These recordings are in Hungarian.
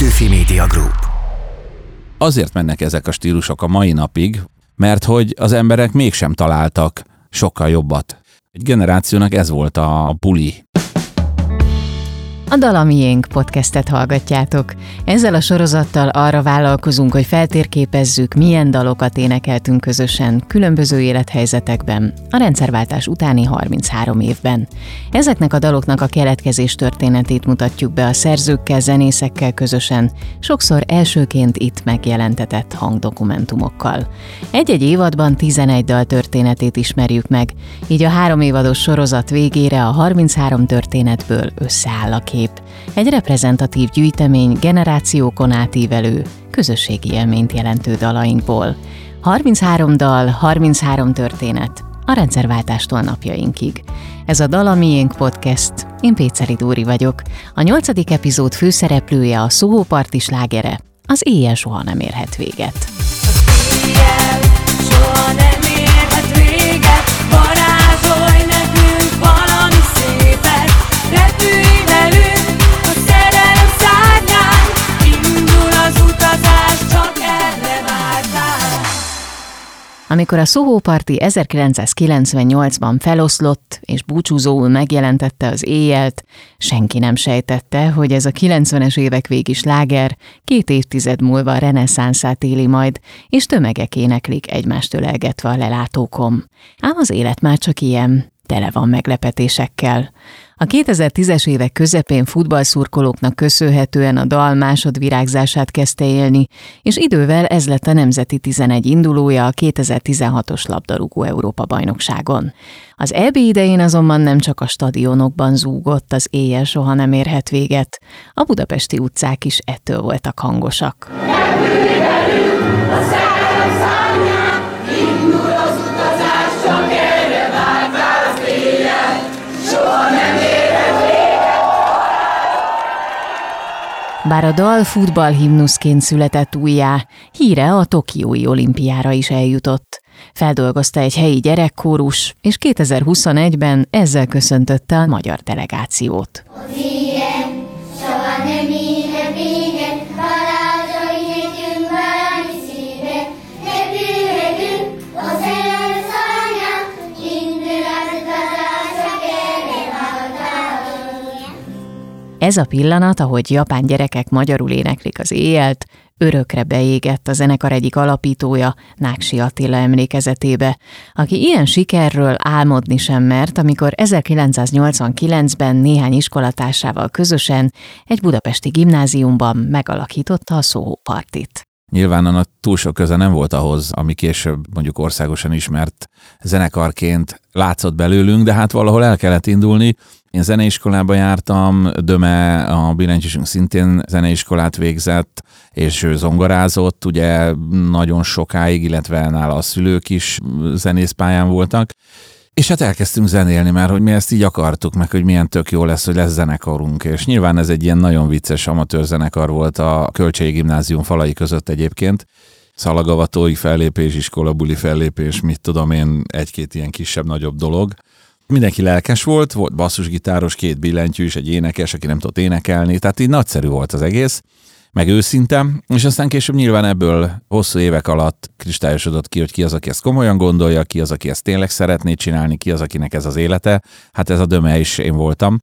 Petőfi Media Group. Azért mennek ezek a stílusok a mai napig, mert hogy az emberek mégsem találtak sokkal jobbat. Egy generációnak ez volt a buli a Dalamiénk podcastet hallgatjátok. Ezzel a sorozattal arra vállalkozunk, hogy feltérképezzük, milyen dalokat énekeltünk közösen különböző élethelyzetekben, a rendszerváltás utáni 33 évben. Ezeknek a daloknak a keletkezés történetét mutatjuk be a szerzőkkel, zenészekkel közösen, sokszor elsőként itt megjelentetett hangdokumentumokkal. Egy-egy évadban 11 dal történetét ismerjük meg, így a három évados sorozat végére a 33 történetből összeáll a kép kép, egy reprezentatív gyűjtemény generációkon átívelő, közösségi élményt jelentő dalainkból. 33 dal, 33 történet, a rendszerváltástól napjainkig. Ez a Dala Miénk podcast, én Péceli Dóri vagyok. A nyolcadik epizód főszereplője a Szóhóparti slágere, az éjjel soha nem érhet véget. Az éjjel soha nem Amikor a Soho Party 1998-ban feloszlott és búcsúzóul megjelentette az éjjelt, senki nem sejtette, hogy ez a 90-es évek végi sláger két évtized múlva reneszánszát éli majd, és tömegek éneklik egymást ölelgetve a lelátókom. Ám az élet már csak ilyen, tele van meglepetésekkel. A 2010-es évek közepén futballszurkolóknak köszönhetően a dal másodvirágzását kezdte élni, és idővel ez lett a Nemzeti 11 indulója a 2016-os labdarúgó Európa-bajnokságon. Az EB idején azonban nem csak a stadionokban zúgott, az éjjel soha nem érhet véget, a budapesti utcák is ettől voltak hangosak. Bár a dal futballhimnuszként született újjá, híre a Tokiói olimpiára is eljutott. Feldolgozta egy helyi gyerekkórus, és 2021-ben ezzel köszöntötte a magyar delegációt. Az Ez a pillanat, ahogy japán gyerekek magyarul éneklik az éjjelt, örökre beégett a zenekar egyik alapítója, Náksi Attila emlékezetébe, aki ilyen sikerről álmodni sem mert, amikor 1989-ben néhány iskolatársával közösen egy budapesti gimnáziumban megalakította a szóhópartit. Nyilván annak túl sok köze nem volt ahhoz, ami később mondjuk országosan ismert zenekarként látszott belőlünk, de hát valahol el kellett indulni. Én zeneiskolába jártam, Döme, a billentyűsünk szintén zeneiskolát végzett, és ő zongorázott, ugye nagyon sokáig, illetve nála a szülők is zenészpályán voltak, és hát elkezdtünk zenélni, mert hogy mi ezt így akartuk, meg hogy milyen tök jó lesz, hogy lesz zenekarunk. És nyilván ez egy ilyen nagyon vicces amatőr zenekar volt a Kölcsei Gimnázium falai között egyébként. Szalagavatói fellépés, iskolabuli fellépés, mit tudom én, egy-két ilyen kisebb-nagyobb dolog. Mindenki lelkes volt, volt basszusgitáros, két billentyűs, egy énekes, aki nem tudott énekelni, tehát így nagyszerű volt az egész meg őszinte, és aztán később nyilván ebből hosszú évek alatt kristályosodott ki, hogy ki az, aki ezt komolyan gondolja, ki az, aki ezt tényleg szeretné csinálni, ki az, akinek ez az élete. Hát ez a döme is én voltam.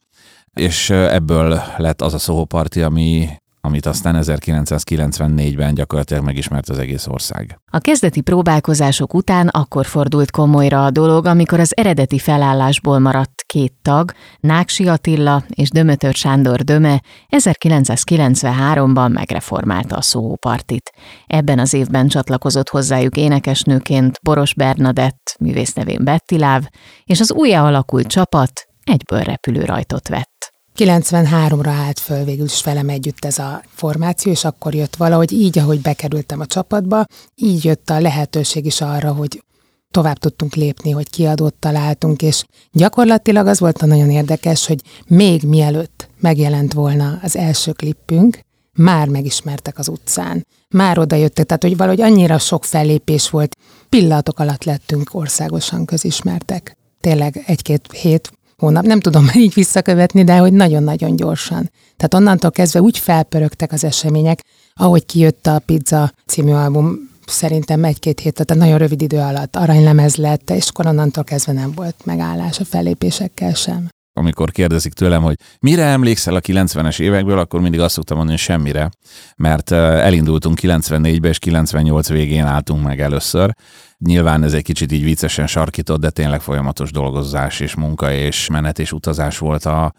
És ebből lett az a szóhóparti, ami amit aztán 1994-ben gyakorlatilag megismert az egész ország. A kezdeti próbálkozások után akkor fordult komolyra a dolog, amikor az eredeti felállásból maradt két tag, Náksi Attila és Dömötör Sándor Döme 1993-ban megreformálta a szópartit. Ebben az évben csatlakozott hozzájuk énekesnőként Boros Bernadett, művésznevén Betty Láv, és az újra alakult csapat egyből repülőrajtot vett. 93-ra állt föl végül is velem együtt ez a formáció, és akkor jött valahogy így, ahogy bekerültem a csapatba, így jött a lehetőség is arra, hogy tovább tudtunk lépni, hogy kiadót találtunk, és gyakorlatilag az volt a nagyon érdekes, hogy még mielőtt megjelent volna az első klippünk, már megismertek az utcán. Már oda jöttek, tehát hogy valahogy annyira sok fellépés volt, pillanatok alatt lettünk országosan közismertek. Tényleg egy-két hét hónap. Nem tudom így visszakövetni, de hogy nagyon-nagyon gyorsan. Tehát onnantól kezdve úgy felpörögtek az események, ahogy kijött a Pizza című album, szerintem egy-két hét, tehát nagyon rövid idő alatt aranylemez lett, és akkor onnantól kezdve nem volt megállás a fellépésekkel sem amikor kérdezik tőlem, hogy mire emlékszel a 90-es évekből, akkor mindig azt szoktam mondani, hogy semmire, mert elindultunk 94-be, és 98 végén álltunk meg először. Nyilván ez egy kicsit így viccesen sarkított, de tényleg folyamatos dolgozás és munka és menet és utazás volt a,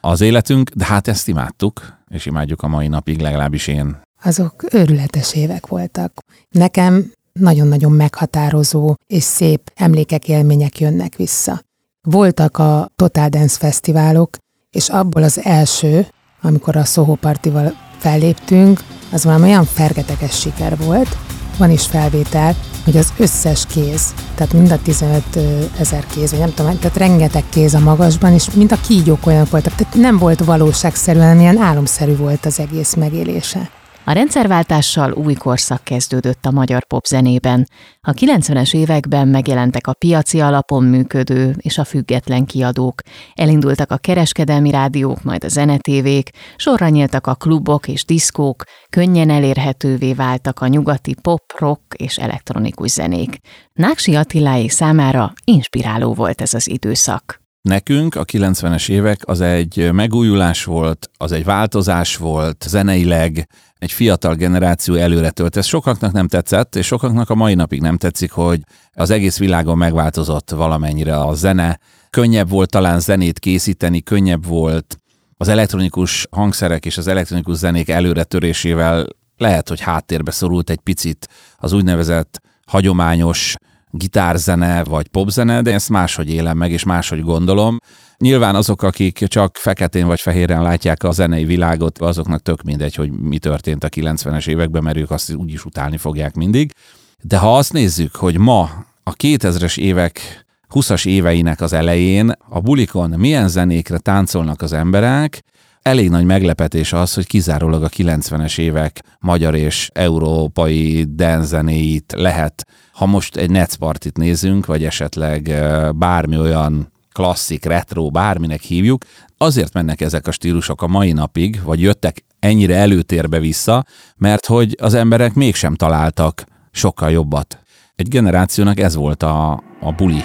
az életünk, de hát ezt imádtuk, és imádjuk a mai napig, legalábbis én. Azok őrületes évek voltak. Nekem nagyon-nagyon meghatározó és szép emlékek, élmények jönnek vissza. Voltak a Total Dance fesztiválok, és abból az első, amikor a Soho Partival felléptünk, az valami olyan fergeteges siker volt, van is felvétel, hogy az összes kéz, tehát mind a 15 ezer kéz, vagy nem tudom, tehát rengeteg kéz a magasban, és mind a kígyók olyanok voltak, tehát nem volt valóságszerűen, ilyen álomszerű volt az egész megélése. A rendszerváltással új korszak kezdődött a magyar popzenében. A 90-es években megjelentek a piaci alapon működő és a független kiadók. Elindultak a kereskedelmi rádiók, majd a zenetévék, sorra nyíltak a klubok és diszkók, könnyen elérhetővé váltak a nyugati pop, rock és elektronikus zenék. Náksi Attiláé számára inspiráló volt ez az időszak. Nekünk a 90-es évek az egy megújulás volt, az egy változás volt zeneileg, egy fiatal generáció előre tölt. Ez sokaknak nem tetszett, és sokaknak a mai napig nem tetszik, hogy az egész világon megváltozott valamennyire a zene. Könnyebb volt talán zenét készíteni, könnyebb volt az elektronikus hangszerek és az elektronikus zenék előre törésével lehet, hogy háttérbe szorult egy picit az úgynevezett hagyományos gitárzene vagy popzene, de ezt máshogy élem meg, és máshogy gondolom. Nyilván azok, akik csak feketén vagy fehéren látják a zenei világot, azoknak tök mindegy, hogy mi történt a 90-es években, mert ők azt úgyis utálni fogják mindig. De ha azt nézzük, hogy ma a 2000-es évek 20-as éveinek az elején a bulikon milyen zenékre táncolnak az emberek, elég nagy meglepetés az, hogy kizárólag a 90-es évek magyar és európai denzenéit lehet, ha most egy netpartit nézünk, vagy esetleg bármi olyan klasszik, retro, bárminek hívjuk, azért mennek ezek a stílusok a mai napig, vagy jöttek ennyire előtérbe vissza, mert hogy az emberek mégsem találtak sokkal jobbat. Egy generációnak ez volt a, a buli.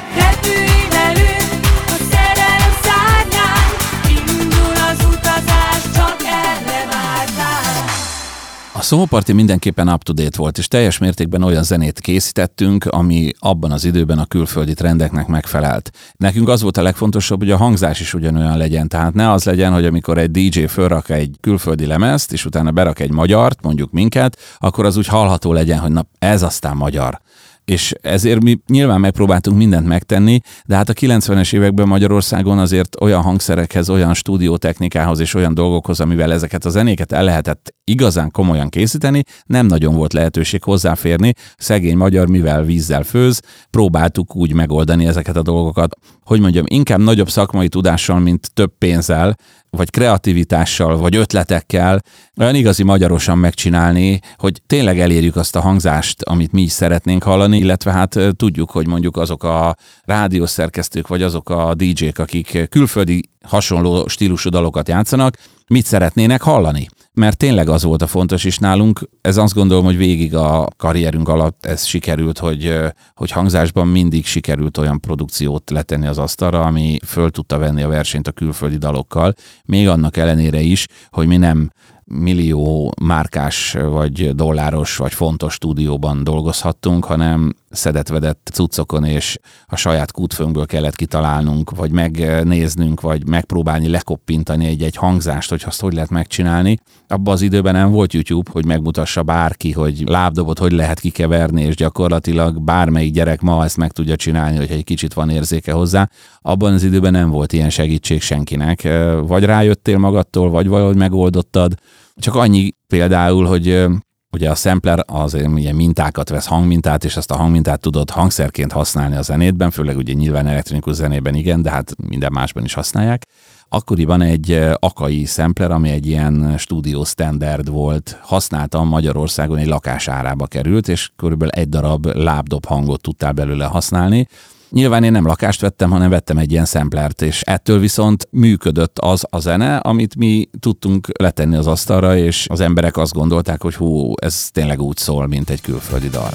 A Szóparti mindenképpen up-to-date volt, és teljes mértékben olyan zenét készítettünk, ami abban az időben a külföldi trendeknek megfelelt. Nekünk az volt a legfontosabb, hogy a hangzás is ugyanolyan legyen. Tehát ne az legyen, hogy amikor egy DJ fölrak egy külföldi lemezt, és utána berak egy magyart, mondjuk minket, akkor az úgy hallható legyen, hogy na ez aztán magyar és ezért mi nyilván megpróbáltunk mindent megtenni, de hát a 90-es években Magyarországon azért olyan hangszerekhez, olyan stúdiótechnikához és olyan dolgokhoz, amivel ezeket a zenéket el lehetett igazán komolyan készíteni, nem nagyon volt lehetőség hozzáférni. Szegény magyar, mivel vízzel főz, próbáltuk úgy megoldani ezeket a dolgokat, hogy mondjam, inkább nagyobb szakmai tudással, mint több pénzzel, vagy kreativitással, vagy ötletekkel olyan igazi magyarosan megcsinálni, hogy tényleg elérjük azt a hangzást, amit mi is szeretnénk hallani, illetve hát tudjuk, hogy mondjuk azok a rádiószerkesztők, vagy azok a DJ-k, akik külföldi hasonló stílusú dalokat játszanak, mit szeretnének hallani. Mert tényleg az volt a fontos is nálunk, ez azt gondolom, hogy végig a karrierünk alatt ez sikerült, hogy, hogy hangzásban mindig sikerült olyan produkciót letenni az asztalra, ami föl tudta venni a versenyt a külföldi dalokkal, még annak ellenére is, hogy mi nem millió márkás, vagy dolláros, vagy fontos stúdióban dolgozhattunk, hanem szedetvedett cuccokon, és a saját kútfőnkből kellett kitalálnunk, vagy megnéznünk, vagy megpróbálni lekoppintani egy-egy hangzást, hogy azt hogy lehet megcsinálni. Abban az időben nem volt YouTube, hogy megmutassa bárki, hogy lábdobot hogy lehet kikeverni, és gyakorlatilag bármelyik gyerek ma ezt meg tudja csinálni, hogy egy kicsit van érzéke hozzá. Abban az időben nem volt ilyen segítség senkinek. Vagy rájöttél magadtól, vagy valahogy megoldottad. Csak annyi például, hogy Ugye a sampler az ugye mintákat vesz, hangmintát, és ezt a hangmintát tudod hangszerként használni a zenétben, főleg ugye nyilván elektronikus zenében igen, de hát minden másban is használják. Akkoriban egy akai sampler, ami egy ilyen stúdió standard volt, használtam Magyarországon egy lakás árába került, és körülbelül egy darab lábdob hangot tudtál belőle használni, Nyilván én nem lakást vettem, hanem vettem egy ilyen szemplert, és ettől viszont működött az a zene, amit mi tudtunk letenni az asztalra, és az emberek azt gondolták, hogy hú, ez tényleg úgy szól, mint egy külföldi dal.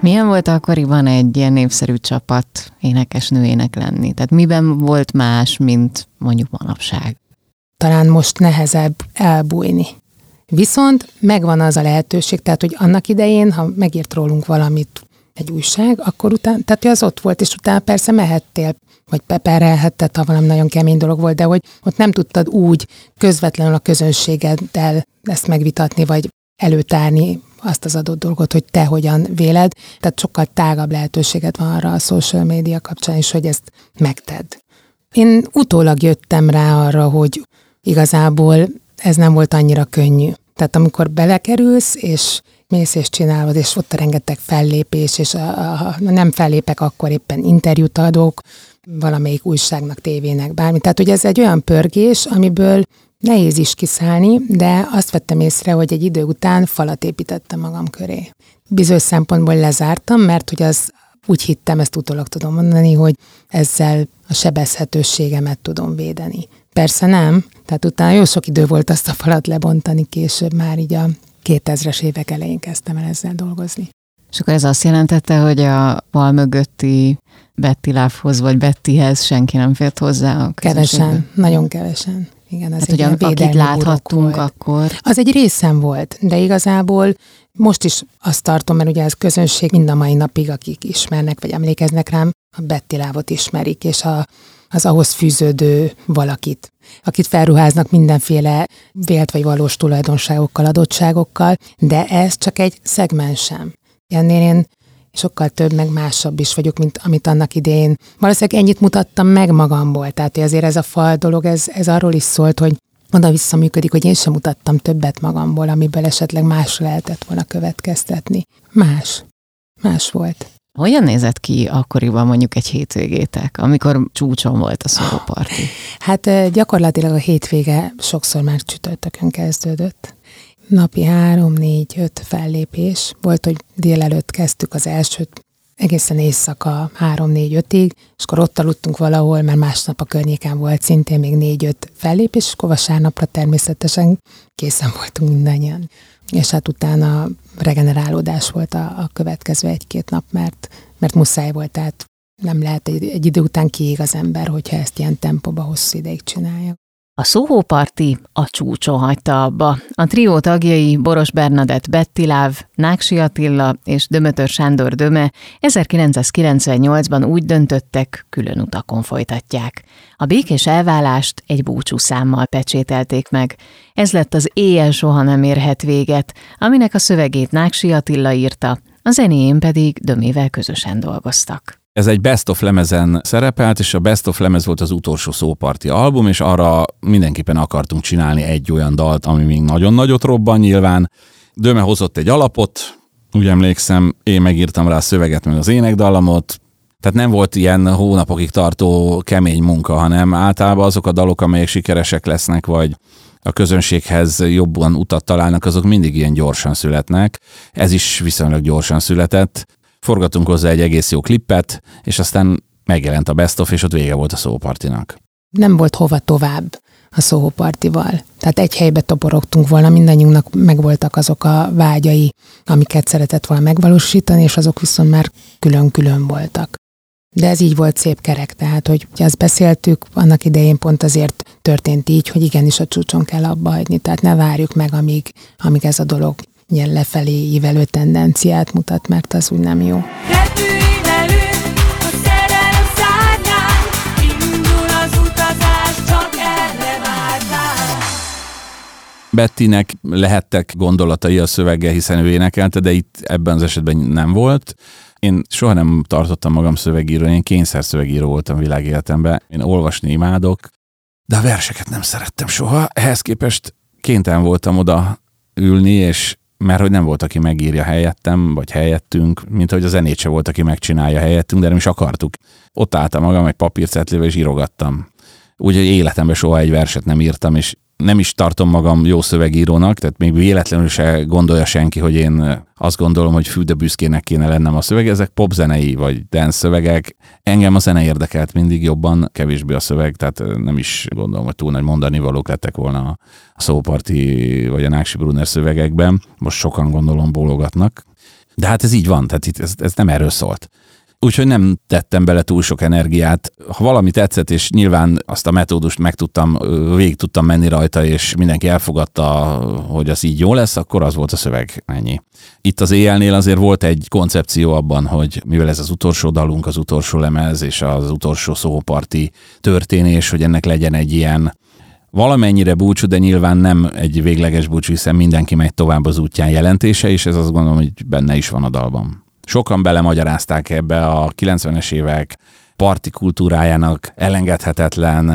Milyen volt akkoriban egy ilyen népszerű csapat énekesnőjének lenni? Tehát miben volt más, mint mondjuk manapság? Talán most nehezebb elbújni. Viszont megvan az a lehetőség, tehát hogy annak idején, ha megírt rólunk valamit egy újság, akkor utána, tehát az ott volt, és utána persze mehettél, vagy peperelhetted, ha valami nagyon kemény dolog volt, de hogy ott nem tudtad úgy közvetlenül a közönségeddel ezt megvitatni, vagy előtárni azt az adott dolgot, hogy te hogyan véled. Tehát sokkal tágabb lehetőséged van arra a social média kapcsán is, hogy ezt megtedd. Én utólag jöttem rá arra, hogy igazából ez nem volt annyira könnyű. Tehát amikor belekerülsz, és mész és csinálod, és ott rengeteg fellépés, és ha nem fellépek, akkor éppen interjút adok, valamelyik újságnak, tévének, bármi. Tehát, hogy ez egy olyan pörgés, amiből nehéz is kiszállni, de azt vettem észre, hogy egy idő után falat építettem magam köré. Bizonyos szempontból lezártam, mert hogy az úgy hittem, ezt utólag tudom mondani, hogy ezzel a sebezhetőségemet tudom védeni. Persze nem, tehát utána jó sok idő volt azt a falat lebontani, később már így a 2000-es évek elején kezdtem el ezzel dolgozni. És akkor ez azt jelentette, hogy a fal mögötti Betty Love-hoz vagy Bettyhez senki nem fért hozzá a Kevesen, nagyon kevesen. Igen, az hát, egy akit láthattunk akkor. Az egy részem volt, de igazából most is azt tartom, mert ugye ez közönség mind a mai napig, akik ismernek, vagy emlékeznek rám, a Betty ismerik, és a, az ahhoz fűződő valakit, akit felruháznak mindenféle vélt vagy valós tulajdonságokkal, adottságokkal, de ez csak egy szegmensem. Ennél én sokkal több, meg másabb is vagyok, mint amit annak idején. Valószínűleg ennyit mutattam meg magamból, tehát azért ez a fal dolog, ez, ez arról is szólt, hogy oda-vissza működik, hogy én sem mutattam többet magamból, amiből esetleg más lehetett volna következtetni. Más. Más volt. Hogyan nézett ki akkoriban mondjuk egy hétvégétek, amikor csúcson volt a szóparti? Hát gyakorlatilag a hétvége sokszor már csütörtökön kezdődött napi három, négy, öt fellépés. Volt, hogy délelőtt kezdtük az elsőt, egészen éjszaka három, négy, ötig, és akkor ott aludtunk valahol, mert másnap a környéken volt szintén még négy-öt fellépés, és akkor vasárnapra természetesen készen voltunk mindannyian. És hát utána regenerálódás volt a, a következő egy-két nap, mert, mert muszáj volt, tehát nem lehet egy, egy idő után kiég az ember, hogyha ezt ilyen tempóba hosszú ideig csinálja. A Szóhóparti a csúcson hagyta abba. A trió tagjai Boros Bernadett Bettiláv, Náksi Attila és Dömötör Sándor Döme 1998-ban úgy döntöttek, külön utakon folytatják. A békés elválást egy búcsúszámmal pecsételték meg. Ez lett az Éjjel soha nem érhet véget, aminek a szövegét Náksi Attila írta, a zenéjén pedig Dömével közösen dolgoztak. Ez egy Best of lemezen szerepelt, és a Best of lemez volt az utolsó szóparti album, és arra mindenképpen akartunk csinálni egy olyan dalt, ami még nagyon nagyot robban nyilván. Döme hozott egy alapot, úgy emlékszem, én megírtam rá a szöveget, meg az énekdallamot, tehát nem volt ilyen hónapokig tartó kemény munka, hanem általában azok a dalok, amelyek sikeresek lesznek, vagy a közönséghez jobban utat találnak, azok mindig ilyen gyorsan születnek. Ez is viszonylag gyorsan született forgatunk hozzá egy egész jó klippet, és aztán megjelent a best of, és ott vége volt a szópartinak. Nem volt hova tovább a szópartival. Tehát egy helybe toporogtunk volna, mindannyiunknak megvoltak azok a vágyai, amiket szeretett volna megvalósítani, és azok viszont már külön-külön voltak. De ez így volt szép kerek, tehát hogy ezt beszéltük, annak idején pont azért történt így, hogy igenis a csúcson kell abba hagyni, tehát ne várjuk meg, amíg, amíg ez a dolog ilyen lefelé ívelő tendenciát mutat, mert az úgy nem jó. Bettinek lehettek gondolatai a szöveggel, hiszen ő énekelte, de itt ebben az esetben nem volt. Én soha nem tartottam magam szövegíró, én kényszer szövegíró voltam világéletemben. Én olvasni imádok, de a verseket nem szerettem soha. Ehhez képest kénytelen voltam oda ülni, és mert hogy nem volt, aki megírja helyettem, vagy helyettünk, mint hogy a zenét se volt, aki megcsinálja helyettünk, de nem is akartuk. Ott álltam magam egy papírcetlével, és írogattam. Úgyhogy életemben soha egy verset nem írtam, és nem is tartom magam jó szövegírónak, tehát még véletlenül se gondolja senki, hogy én azt gondolom, hogy fű, de büszkének kéne lennem a szöveg. Ezek popzenei vagy dance szövegek. Engem a zene érdekelt mindig jobban, kevésbé a szöveg, tehát nem is gondolom, hogy túl nagy mondani valók lettek volna a szóparti vagy a Náksi Brunner szövegekben. Most sokan gondolom bólogatnak. De hát ez így van, tehát itt ez, ez nem erről szólt. Úgyhogy nem tettem bele túl sok energiát. Ha valami tetszett, és nyilván azt a metódust meg tudtam, végig tudtam menni rajta, és mindenki elfogadta, hogy az így jó lesz, akkor az volt a szöveg. Ennyi. Itt az éjjelnél azért volt egy koncepció abban, hogy mivel ez az utolsó dalunk, az utolsó lemez, és az utolsó szóparti történés, hogy ennek legyen egy ilyen valamennyire búcsú, de nyilván nem egy végleges búcsú, hiszen mindenki megy tovább az útján jelentése, és ez azt gondolom, hogy benne is van a dalban. Sokan belemagyarázták ebbe a 90-es évek parti kultúrájának elengedhetetlen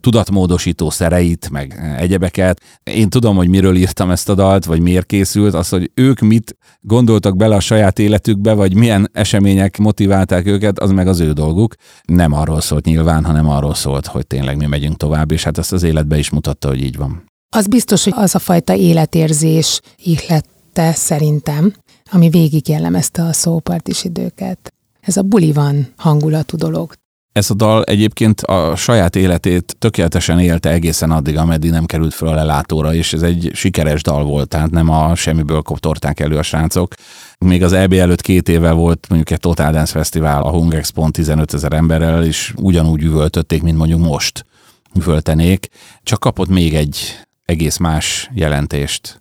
tudatmódosító szereit, meg egyebeket. Én tudom, hogy miről írtam ezt a dalt, vagy miért készült, az, hogy ők mit gondoltak bele a saját életükbe, vagy milyen események motiválták őket, az meg az ő dolguk. Nem arról szólt nyilván, hanem arról szólt, hogy tényleg mi megyünk tovább, és hát ezt az életbe is mutatta, hogy így van. Az biztos, hogy az a fajta életérzés ihlette szerintem, ami végig jellemezte a szópartis időket. Ez a buli van hangulatú dolog. Ez a dal egyébként a saját életét tökéletesen élte egészen addig, ameddig nem került föl a lelátóra, és ez egy sikeres dal volt, tehát nem a semmiből koptorták elő a srácok. Még az EB előtt két éve volt mondjuk egy Total Dance Fesztivál a Hungexpon 15 ezer emberrel, és ugyanúgy üvöltötték, mint mondjuk most üvöltenék, csak kapott még egy egész más jelentést.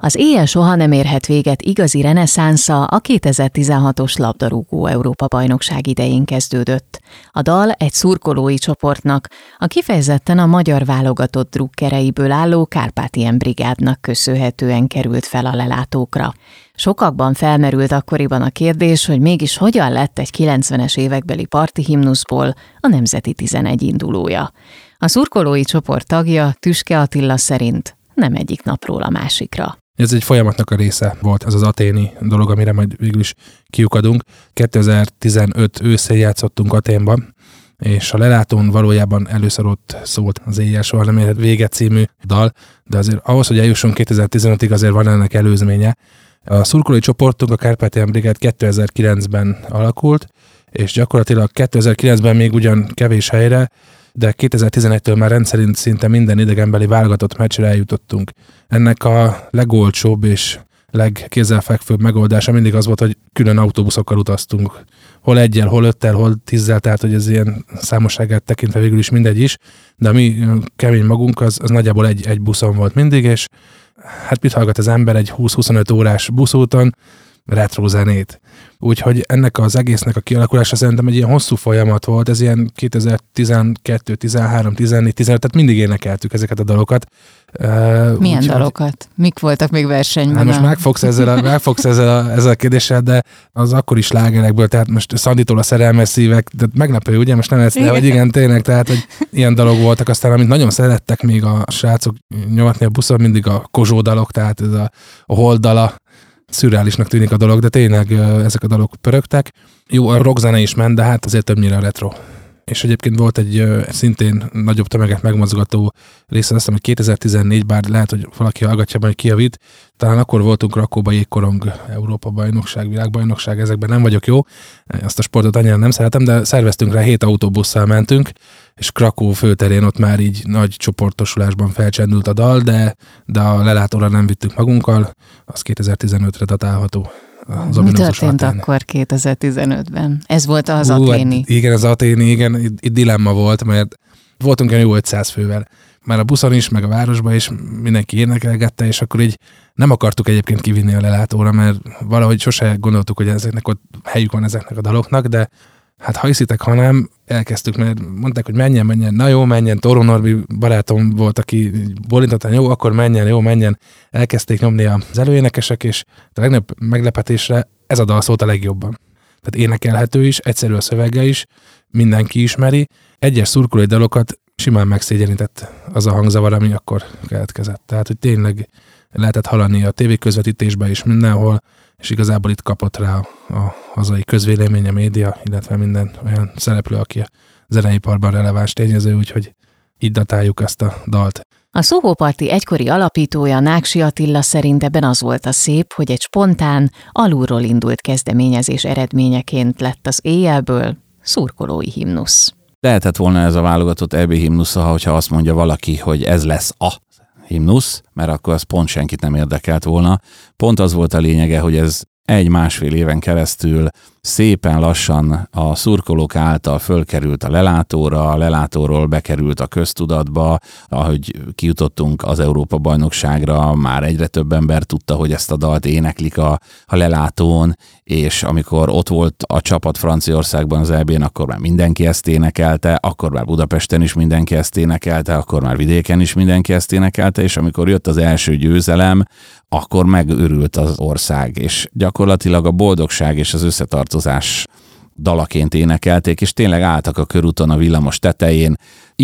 Az éjjel soha nem érhet véget igazi reneszánsza a 2016-os labdarúgó Európa-bajnokság idején kezdődött. A dal egy szurkolói csoportnak, a kifejezetten a magyar válogatott drukkereiből álló Kárpátien brigádnak köszönhetően került fel a lelátókra. Sokakban felmerült akkoriban a kérdés, hogy mégis hogyan lett egy 90-es évekbeli parti himnuszból a Nemzeti 11 indulója. A szurkolói csoport tagja Tüske Attila szerint nem egyik napról a másikra. Ez egy folyamatnak a része volt, ez az aténi dolog, amire majd végül is kiukadunk. 2015 őszén játszottunk Aténban, és a lelátón valójában először ott szólt az éjjel soha nem érhet vége című dal, de azért ahhoz, hogy eljussunk 2015-ig, azért van ennek előzménye. A szurkolói csoportunk, a Kárpátián Brigád 2009-ben alakult, és gyakorlatilag 2009-ben még ugyan kevés helyre, de 2011-től már rendszerint szinte minden idegenbeli válogatott meccsre eljutottunk. Ennek a legolcsóbb és legkézzelfekvőbb megoldása mindig az volt, hogy külön autóbuszokkal utaztunk. Hol egyel, hol öttel, hol tízzel, tehát hogy ez ilyen számosságát tekintve végül is mindegy is, de a mi kemény magunk az, az nagyjából egy, egy buszon volt mindig, és hát mit hallgat az ember egy 20-25 órás buszúton, retro zenét. Úgyhogy ennek az egésznek a kialakulása szerintem egy ilyen hosszú folyamat volt, ez ilyen 2012, 13, 14, 15, tehát mindig énekeltük ezeket a dalokat. Milyen Úgy, dalokat? Mik voltak még versenyben? Hát most megfogsz ezzel a, megfogsz ezzel a, ezzel a kérdéssel, de az akkori slágerekből, tehát most Szanditól a szerelmes szívek, de meglepő, ugye? Most nem ezt, de hogy igen, tényleg, tehát hogy ilyen dalok voltak, aztán amit nagyon szerettek még a srácok nyomatni a buszon, mindig a kozsó dalok, tehát ez a, a holdala, szürreálisnak tűnik a dolog, de tényleg ezek a dalok pörögtek. Jó, a rockzene is ment, de hát azért többnyire a retro. És egyébként volt egy szintén nagyobb tömeget megmozgató része, azt hiszem, hogy 2014, bár lehet, hogy valaki hallgatja majd kiavít, talán akkor voltunk Rakóba jégkorong Európa bajnokság, világbajnokság, ezekben nem vagyok jó, azt a sportot annyira nem szeretem, de szerveztünk rá, hét autóbusszal mentünk, és Krakó főterén ott már így nagy csoportosulásban felcsendült a dal, de, de a lelátóra nem vittük magunkkal, az 2015-re datálható. Az Mi történt hatán. akkor 2015-ben? Ez volt az Hú, aténi? Hát igen, az aténi, igen, itt, itt dilemma volt, mert voltunk olyan jó 500 fővel. Már a buszon is, meg a városban is mindenki énekelgette, és akkor így nem akartuk egyébként kivinni a lelátóra, mert valahogy sose gondoltuk, hogy ezeknek ott helyük van ezeknek a daloknak, de Hát ha hiszitek, ha nem, elkezdtük, mert mondták, hogy menjen, menjen, na jó, menjen, Toro Norbi barátom volt, aki bolintottan, jó, akkor menjen, jó, menjen. Elkezdték nyomni az előénekesek, és a legnagyobb meglepetésre ez a dal szólt a legjobban. Tehát énekelhető is, egyszerű a szövege is, mindenki ismeri. Egyes szurkolói dalokat simán megszégyenített az a hangzavar, ami akkor keletkezett. Tehát, hogy tényleg lehetett hallani a tévéközvetítésben is mindenhol, és igazából itt kapott rá a hazai közvélemény, a média, illetve minden olyan szereplő, aki a zeneiparban releváns tényező, úgyhogy így datáljuk ezt a dalt. A Szóvóparti egykori alapítója Náksi Attila szerint ebben az volt a szép, hogy egy spontán, alulról indult kezdeményezés eredményeként lett az éjjelből szurkolói himnusz. Lehetett volna ez a válogatott EB himnusza, hogyha azt mondja valaki, hogy ez lesz a himnusz, mert akkor az pont senkit nem érdekelt volna. Pont az volt a lényege, hogy ez egy-másfél éven keresztül szépen lassan a szurkolók által fölkerült a lelátóra, a lelátóról bekerült a köztudatba, ahogy kijutottunk az Európa bajnokságra, már egyre több ember tudta, hogy ezt a dalt éneklik a, a lelátón, és amikor ott volt a csapat Franciaországban az eb akkor már mindenki ezt énekelte, akkor már Budapesten is mindenki ezt énekelte, akkor már vidéken is mindenki ezt énekelte, és amikor jött az első győzelem, akkor megörült az ország, és gyakorlatilag a boldogság és az összetartozás dalaként énekelték, és tényleg álltak a körúton a villamos tetején,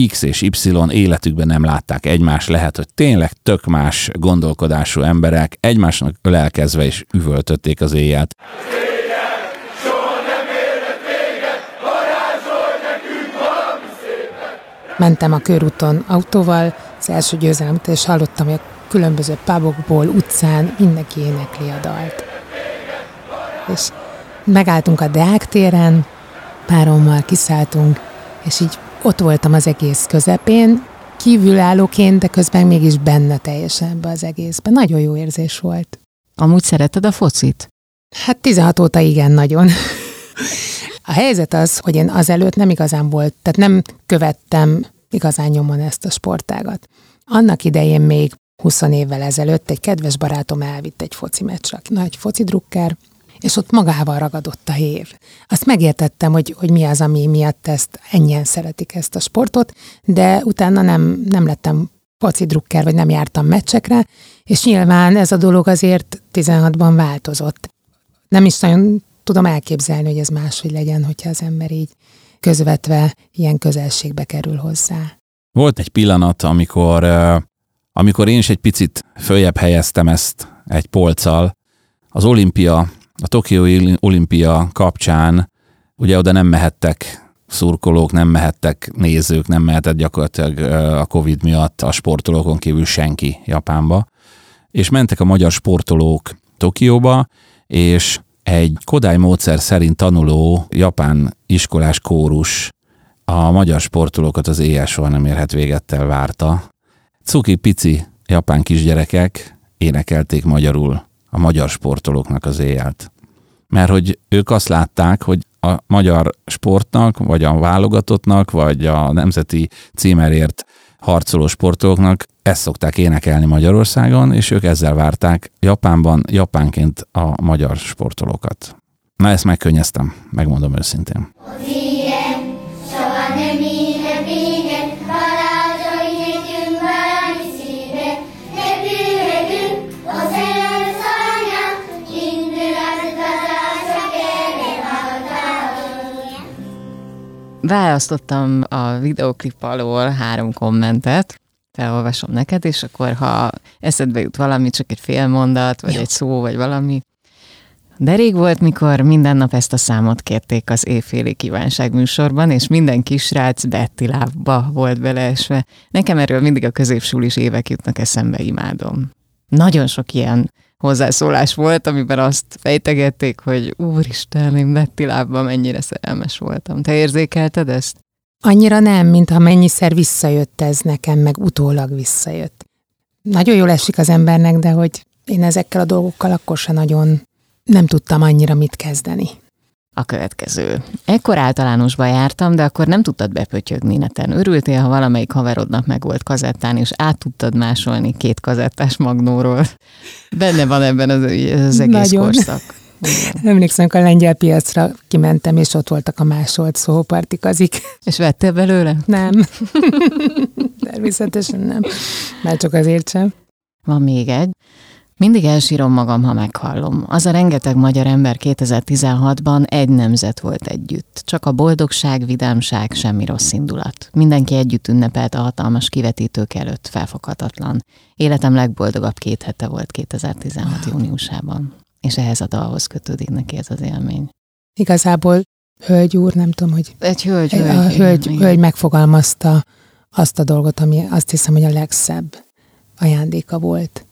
X és Y életükben nem látták egymást, lehet, hogy tényleg tök más gondolkodású emberek egymásnak ölelkezve és üvöltötték az éjjelt. Mentem a körúton autóval, az első győzelem és hallottam, hogy a különböző pubokból, utcán mindenki énekli a dalt. És megálltunk a Deák téren, párommal kiszálltunk, és így ott voltam az egész közepén, kívülállóként, de közben mégis benne teljesen ebbe az egészben. Nagyon jó érzés volt. Amúgy szereted a focit? Hát 16 óta igen, nagyon. A helyzet az, hogy én azelőtt nem igazán volt, tehát nem követtem igazán nyomon ezt a sportágat. Annak idején még 20 évvel ezelőtt egy kedves barátom elvitt egy foci meccsre, nagy foci drukker, és ott magával ragadott a hév. Azt megértettem, hogy, hogy mi az, ami miatt ezt ennyien szeretik ezt a sportot, de utána nem, nem lettem foci drukker, vagy nem jártam meccsekre, és nyilván ez a dolog azért 16-ban változott. Nem is nagyon tudom elképzelni, hogy ez máshogy legyen, hogyha az ember így közvetve ilyen közelségbe kerül hozzá. Volt egy pillanat, amikor, amikor én is egy picit följebb helyeztem ezt egy polccal. Az olimpia, a Tokiói olimpia kapcsán ugye oda nem mehettek szurkolók, nem mehettek nézők, nem mehetett gyakorlatilag a Covid miatt a sportolókon kívül senki Japánba. És mentek a magyar sportolók Tokióba, és egy Kodály módszer szerint tanuló japán iskolás kórus a magyar sportolókat az éjjel soha nem érhet végettel várta. Cuki pici japán kisgyerekek énekelték magyarul a magyar sportolóknak az éjjelt. Mert hogy ők azt látták, hogy a magyar sportnak, vagy a válogatottnak, vagy a nemzeti címerért harcoló sportolóknak ezt szokták énekelni Magyarországon, és ők ezzel várták Japánban, japánként a magyar sportolókat. Na ezt megkönnyeztem, megmondom őszintén. Választottam a videoklip alól három kommentet, felolvasom neked, és akkor ha eszedbe jut valami, csak egy fél mondat, vagy Jó. egy szó, vagy valami. De rég volt, mikor minden nap ezt a számot kérték az éjféli kívánság műsorban, és minden kisrác Betty lábba volt beleesve. Nekem erről mindig a középsulis évek jutnak eszembe, imádom. Nagyon sok ilyen hozzászólás volt, amiben azt fejtegették, hogy úristen, én Betty lábban mennyire szerelmes voltam. Te érzékelted ezt? Annyira nem, mint ha mennyiszer visszajött ez nekem, meg utólag visszajött. Nagyon jól esik az embernek, de hogy én ezekkel a dolgokkal akkor se nagyon nem tudtam annyira mit kezdeni. A következő. Ekkor általánosba jártam, de akkor nem tudtad bepötyögni neten. Örültél, ha valamelyik haverodnak meg volt kazettán, és át tudtad másolni két kazettás magnóról. Benne van ebben az, az egész Nagyon. korszak. Emlékszem, a lengyel piacra kimentem, és ott voltak a másolt szópartikazik. És vettél belőle? Nem. Természetesen nem. Már csak azért sem. Van még egy. Mindig elsírom magam, ha meghallom. Az a rengeteg magyar ember 2016-ban egy nemzet volt együtt. Csak a boldogság, vidámság, semmi rossz indulat. Mindenki együtt ünnepelt a hatalmas kivetítők előtt, felfoghatatlan. Életem legboldogabb két hete volt 2016 júniusában. És ehhez a dalhoz kötődik neki ez az élmény. Igazából hölgy úr, nem tudom, hogy Egy hölgy, hölgy, a hölgy, igen. hölgy megfogalmazta azt a dolgot, ami azt hiszem, hogy a legszebb ajándéka volt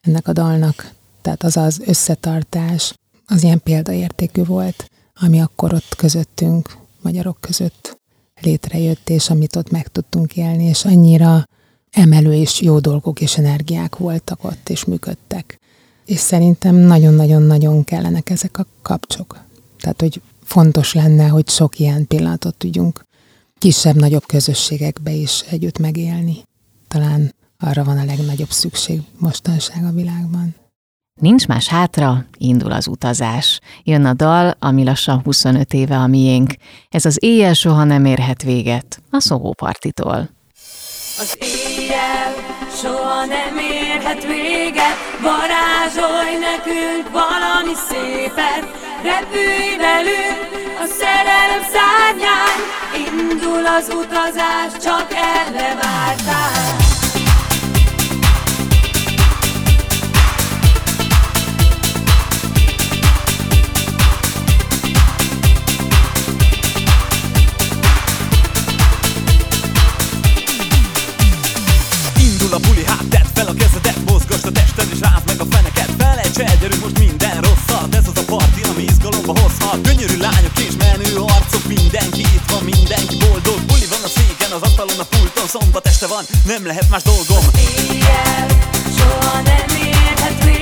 ennek a dalnak. Tehát az az összetartás, az ilyen példaértékű volt, ami akkor ott közöttünk, magyarok között létrejött, és amit ott meg tudtunk élni, és annyira emelő és jó dolgok és energiák voltak ott, és működtek. És szerintem nagyon-nagyon-nagyon kellenek ezek a kapcsok. Tehát, hogy fontos lenne, hogy sok ilyen pillanatot tudjunk kisebb-nagyobb közösségekbe is együtt megélni. Talán arra van a legnagyobb szükség mostanság a világban. Nincs más hátra, indul az utazás. Jön a dal, ami lassan 25 éve a miénk. Ez az éjjel soha nem érhet véget, a Szóvópartitól. Az éjjel soha nem érhet véget, varázsolj nekünk valami szépet, repülj velünk a szerelem szárnyán, indul az utazás, csak erre vártál. Lányok és menő arcok Mindenki itt van, mindenki boldog. Buli van a széken, az asztalon, a pulton Szombat este van, nem lehet más dolgom. Éjjel soha nem érhet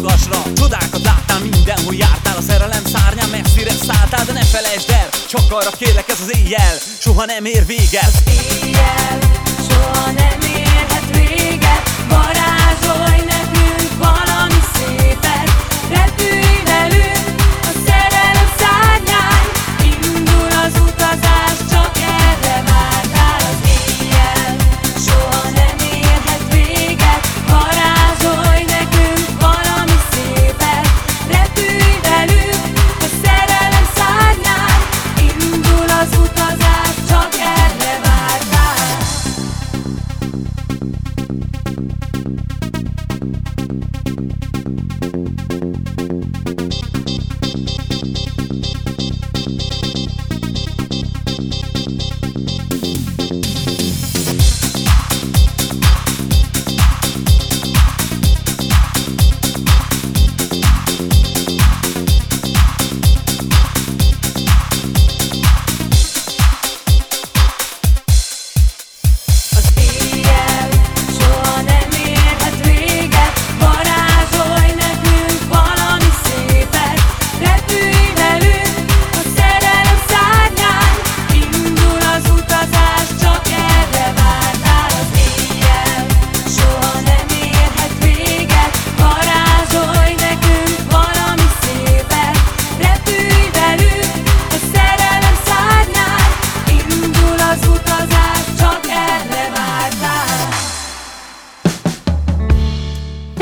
magasra. Csodákat láttál mindenhol jártál A szerelem szárnyán messzire szálltál De ne felejtsd el, csak arra kérlek ez az éjjel. Soha nem ér véget Éjjel soha nem érhet véget, varázsolj nekünk valami szépet, repülj velünk a szerelem szárnyán, indul az utazás,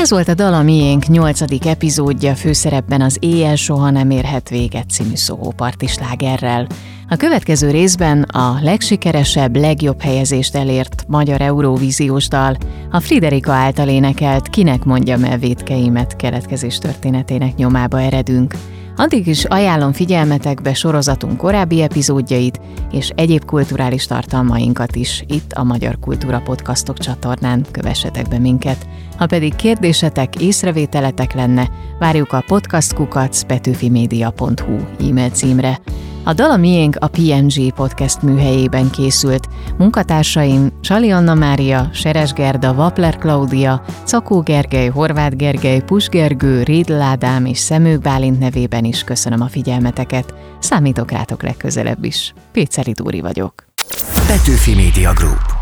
Ez volt a Dal a miénk epizódja, főszerepben az Éjjel soha nem érhet véget című szóhóparti slágerrel. A következő részben a legsikeresebb, legjobb helyezést elért magyar Eurovíziós dal, a Friderika által énekelt Kinek mondjam el védkeimet keletkezés történetének nyomába eredünk. Addig is ajánlom figyelmetekbe sorozatunk korábbi epizódjait és egyéb kulturális tartalmainkat is itt a Magyar Kultúra Podcastok csatornán, kövessetek be minket. Ha pedig kérdésetek, észrevételetek lenne, várjuk a podcastkukac petőfimedia.hu e-mail címre. A Dala Miénk a PMG podcast műhelyében készült. Munkatársaim Sali Anna Mária, Seres Gerda, Vapler Klaudia, Cakó Gergely, Horváth Gergely, Pus Gergő, Rédl Ádám és Szemők Bálint nevében is köszönöm a figyelmeteket. Számítok rátok legközelebb is. Péceli Dúri vagyok. Petőfi Media Group.